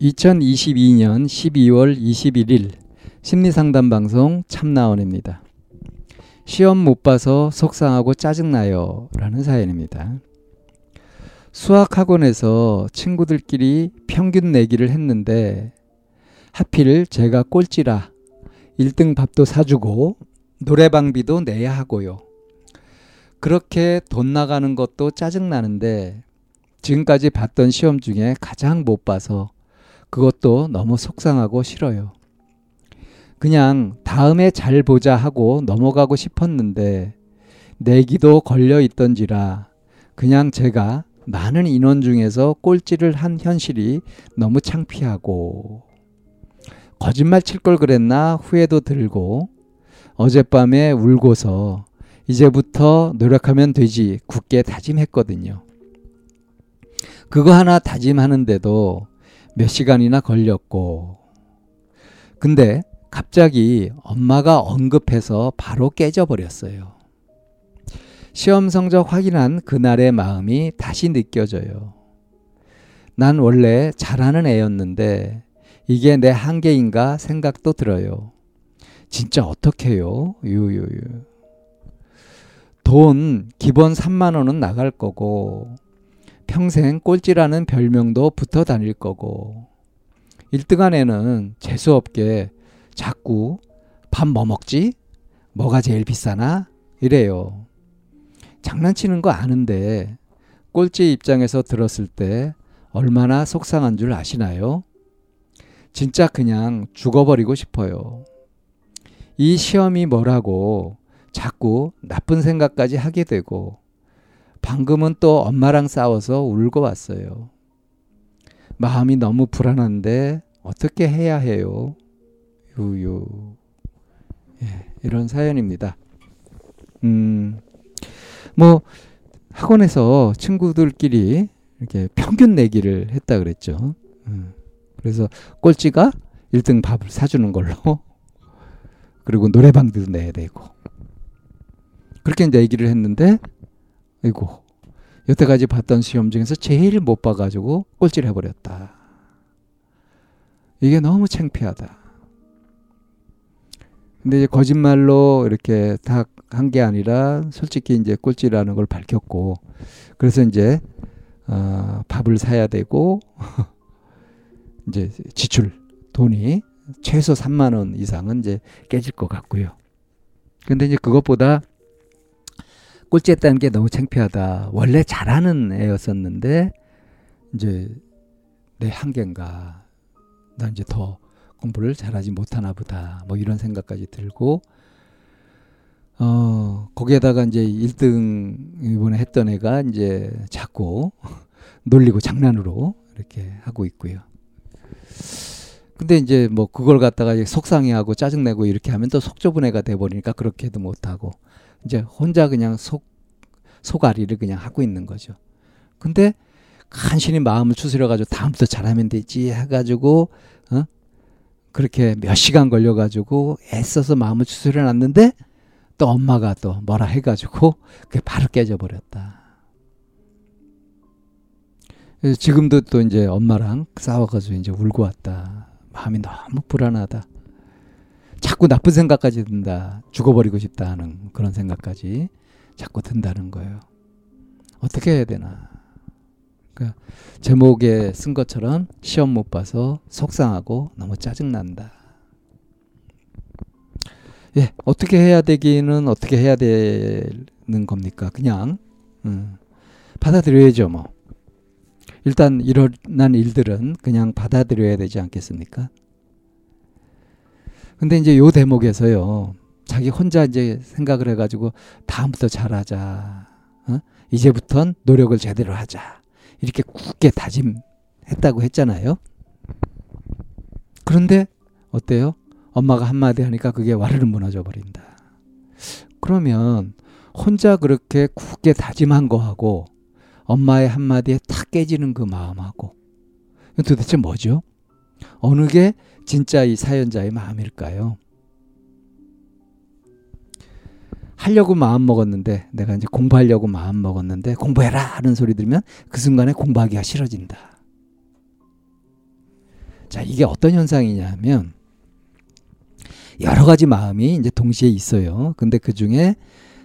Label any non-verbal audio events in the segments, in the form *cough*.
2022년 12월 21일 심리상담 방송 참나원입니다. 시험 못 봐서 속상하고 짜증나요. 라는 사연입니다. 수학학원에서 친구들끼리 평균 내기를 했는데 하필 제가 꼴찌라 1등 밥도 사주고 노래방비도 내야 하고요. 그렇게 돈 나가는 것도 짜증나는데 지금까지 봤던 시험 중에 가장 못 봐서 그것도 너무 속상하고 싫어요. 그냥 다음에 잘 보자 하고 넘어가고 싶었는데 내기도 걸려 있던지라 그냥 제가 많은 인원 중에서 꼴찌를 한 현실이 너무 창피하고 거짓말 칠 걸 그랬나 후회도 들고 어젯밤에 울고서 이제부터 노력하면 되지 굳게 다짐했거든요. 그거 하나 다짐하는데도 몇 시간이나 걸렸고. 근데 갑자기 엄마가 언급해서 바로 깨져버렸어요. 시험 성적 확인한 그날의 마음이 다시 느껴져요. 난 원래 잘하는 애였는데 이게 내 한계인가 생각도 들어요. 진짜 어떡해요? 유유유. 돈 기본 3만 원은 나갈 거고 평생 꼴찌라는 별명도 붙어 다닐 거고 1등한 애는 재수없게 자꾸 밥 뭐 먹지? 뭐가 제일 비싸나? 이래요. 장난치는 거 아는데 꼴찌 입장에서 들었을 때 얼마나 속상한 줄 아시나요? 진짜 그냥 죽어버리고 싶어요. 이 시험이 뭐라고 자꾸 나쁜 생각까지 하게 되고 방금은 또 엄마랑 싸워서 울고 왔어요. 마음이 너무 불안한데 어떻게 해야 해요? 유유. 예, 이런 사연입니다. 음, 뭐 학원에서 친구들끼리 이렇게 평균 내기를 했다 그랬죠. 음, 그래서 꼴찌가 1등 밥을 사주는 걸로 *laughs* 그리고 노래방도 내야 되고 그렇게 이제 얘기를 했는데 아 이고 여태까지 봤던 시험 중에서 제일 못 봐가지고 꼴찌를 해버렸다. 이게 너무 창피하다. 근데 이제 거짓말로 이렇게 다 한 게 아니라 솔직히 이제 꼴찌라는 걸 밝혔고 그래서 이제 어, 밥을 사야 되고 *laughs* 이제 지출 돈이 최소 3만 원 이상은 이제 깨질 것 같고요. 근데 이제 그것보다 꼴찌했다는 게 너무 창피하다. 원래 잘하는 애였었는데 이제 내 한계인가. 나 이제 더 공부를 잘하지 못하나 보다. 뭐 이런 생각까지 들고 어 거기에다가 이제 1등 이번에 했던 애가 이제 자꾸 *laughs* 놀리고 장난으로 이렇게 하고 있고요. 근데 이제 뭐 그걸 갖다가 속상해하고 짜증내고 이렇게 하면 또 속 좁은 애가 돼버리니까 그렇게도 못하고 이제 혼자 그냥 속 속앓이를 그냥 하고 있는 거죠. 근데 간신히 마음을 추스려 가지고 다음부터 잘하면 되지 해 가지고 어 그렇게 몇 시간 걸려 가지고 애써서 마음을 추스려 놨는데 또 엄마가 또 뭐라 해 가지고 그게 바로 깨져 버렸다. 지금도 또 이제 엄마랑 싸워가지고 이제 울고 왔다. 마음이 너무 불안하다. 자꾸 나쁜 생각까지 든다. 죽어버리고 싶다 하는 그런 생각까지 자꾸 든다는 거예요. 어떻게 해야 되나. 그러니까 제목에 쓴 것처럼 시험 못 봐서 속상하고 너무 짜증난다. 예, 어떻게 해야 되기는 어떻게 해야 되는 겁니까? 그냥 음, 받아들여야죠, 뭐. 일단 일어난 일들은 그냥 받아들여야 되지 않겠습니까? 근데 이제 요 대목에서요. 자기 혼자 이제 생각을 해가지고 다음부터 잘하자. 어? 이제부턴 노력을 제대로 하자. 이렇게 굳게 다짐했다고 했잖아요. 그런데 어때요? 엄마가 한마디 하니까 그게 와르르 무너져 버린다. 그러면 혼자 그렇게 굳게 다짐한 거하고 엄마의 한마디에 탁 깨지는 그 마음하고 도대체 뭐죠? 어느 게 진짜 이 사연자의 마음일까요? 하려고 마음 먹었는데 내가 이제 공부하려고 마음 먹었는데 공부해라 하는 소리 들으면 그 순간에 공부하기가 싫어진다. 자, 이게 어떤 현상이냐면 여러 가지 마음이 이제 동시에 있어요. 근데 그 중에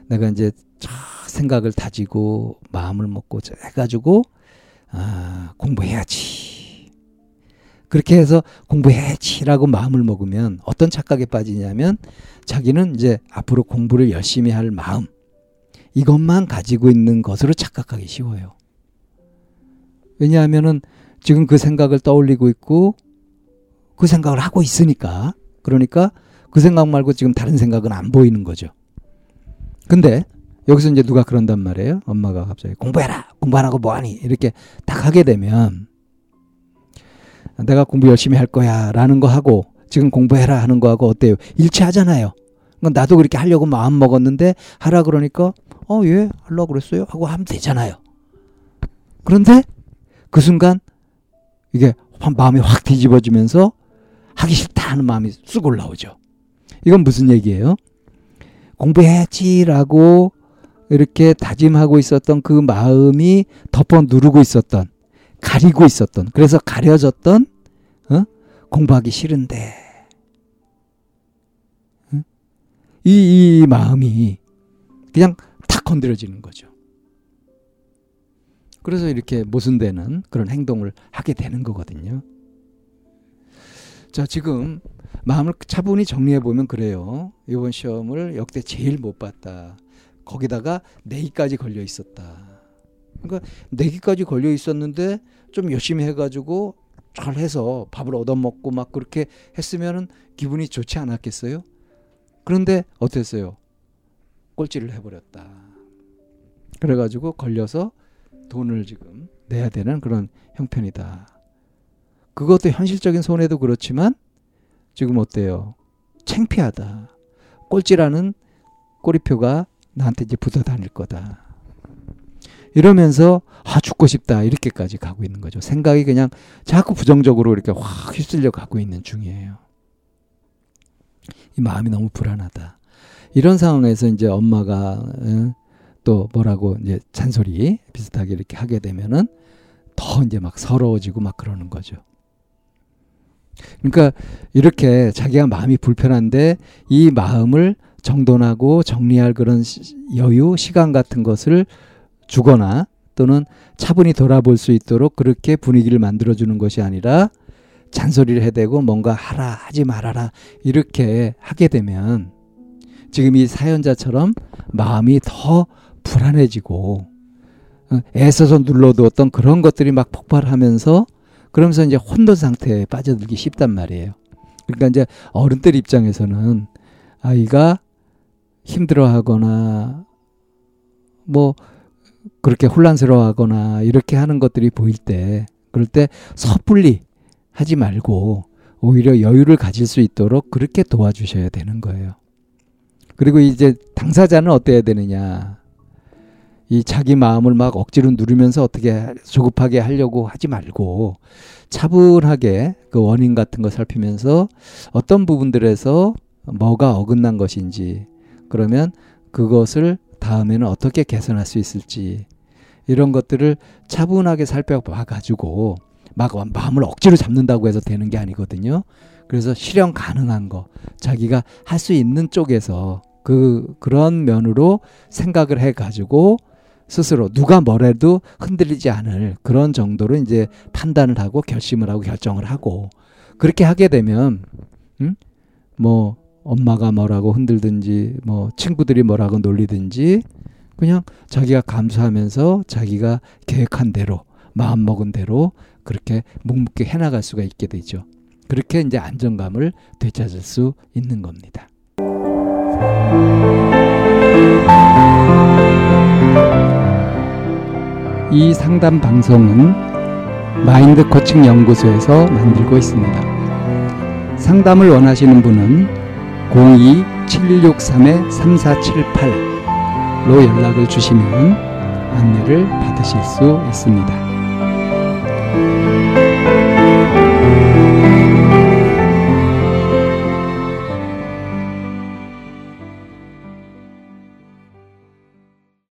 내가 이제 생각을 다지고 마음을 먹고 해 가지고 아, 공부해야지. 그렇게 해서 공부해야지라고 마음을 먹으면 어떤 착각에 빠지냐면 자기는 이제 앞으로 공부를 열심히 할 마음 이것만 가지고 있는 것으로 착각하기 쉬워요. 왜냐하면은 지금 그 생각을 떠올리고 있고 그 생각을 하고 있으니까 그러니까 그 생각 말고 지금 다른 생각은 안 보이는 거죠. 근데 여기서 이제 누가 그런단 말이에요. 엄마가 갑자기 공부해라. 공부 안 하고 뭐하니? 이렇게 딱 하게 되면 내가 공부 열심히 할 거야 라는 거 하고 지금 공부해라 하는 거하고 어때요? 일치하잖아요. 나도 그렇게 하려고 마음 먹었는데 하라 그러니까 어, 예, 하려고 그랬어요. 하고 하면 되잖아요. 그런데 그 순간 이게 마음이 확 뒤집어지면서 하기 싫다 하는 마음이 쑥 올라오죠. 이건 무슨 얘기예요? 공부해야지라고 이렇게 다짐하고 있었던 그 마음이 덮어 누르고 있었던 가리고 있었던 그래서 가려졌던 어? 공부하기 싫은데 어? 이, 이 마음이 그냥 탁 건드려지는 거죠. 그래서 이렇게 모순되는 그런 행동을 하게 되는 거거든요. 자, 지금 마음을 차분히 정리해 보면 그래요. 이번 시험을 역대 제일 못 봤다. 거기다가 내기까지 걸려 있었다. 그러니까 내기까지 걸려 있었는데 좀 열심히 해가지고 잘 해서 밥을 얻어먹고 막 그렇게 했으면은 기분이 좋지 않았겠어요? 그런데 어땠어요? 꼴찌를 해버렸다. 그래가지고 걸려서 돈을 지금 내야 되는 그런 형편이다. 그것도 현실적인 손해도 그렇지만 지금 어때요? 창피하다. 꼴찌라는 꼬리표가 나한테 이제 붙어 다닐 거다. 이러면서 아 죽고 싶다 이렇게까지 가고 있는 거죠. 생각이 그냥 자꾸 부정적으로 이렇게 확 휩쓸려 가고 있는 중이에요. 이 마음이 너무 불안하다. 이런 상황에서 이제 엄마가 또 뭐라고 이제 잔소리 비슷하게 이렇게 하게 되면은 더 이제 막 서러워지고 막 그러는 거죠. 그러니까 이렇게 자기가 마음이 불편한데 이 마음을 정돈하고 정리할 그런 여유, 시간 같은 것을 주거나 또는 차분히 돌아볼 수 있도록 그렇게 분위기를 만들어주는 것이 아니라 잔소리를 해대고 뭔가 하라, 하지 말아라 이렇게 하게 되면 지금 이 사연자처럼 마음이 더 불안해지고 어, 애써서 눌러두었던 그런 것들이 막 폭발하면서 그러면서 이제 혼돈 상태에 빠져들기 쉽단 말이에요. 그러니까 이제 어른들 입장에서는 아이가 힘들어하거나 뭐 그렇게 혼란스러워하거나 이렇게 하는 것들이 보일 때 그럴 때 섣불리 하지 말고 오히려 여유를 가질 수 있도록 그렇게 도와주셔야 되는 거예요. 그리고 이제 당사자는 어때야 되느냐. 이 자기 마음을 막 억지로 누르면서 어떻게 조급하게 하려고 하지 말고 차분하게 그 원인 같은 거 살피면서 어떤 부분들에서 뭐가 어긋난 것인지 그러면 그것을 다음에는 어떻게 개선할 수 있을지 이런 것들을 차분하게 살펴봐 가지고 막 마음을 억지로 잡는다고 해서 되는 게 아니거든요. 그래서 실현 가능한 거 자기가 할 수 있는 쪽에서 그 그런 면으로 생각을 해 가지고 스스로 누가 뭐래도 흔들리지 않을 그런 정도로 이제 판단을 하고 결심을 하고 결정을 하고 그렇게 하게 되면 음? 뭐 엄마가 뭐라고 흔들든지 뭐 친구들이 뭐라고 놀리든지 그냥 자기가 감수하면서 자기가 계획한 대로 마음 먹은 대로 그렇게 묵묵히 해나갈 수가 있게 되죠. 그렇게 이제 안정감을 되찾을 수 있는 겁니다. 이 상담 방송은 마인드 코칭 연구소에서 만들고 있습니다. 상담을 원하시는 분은 02-763-3478로 연락을 주시면 안내를 받으실 수 있습니다.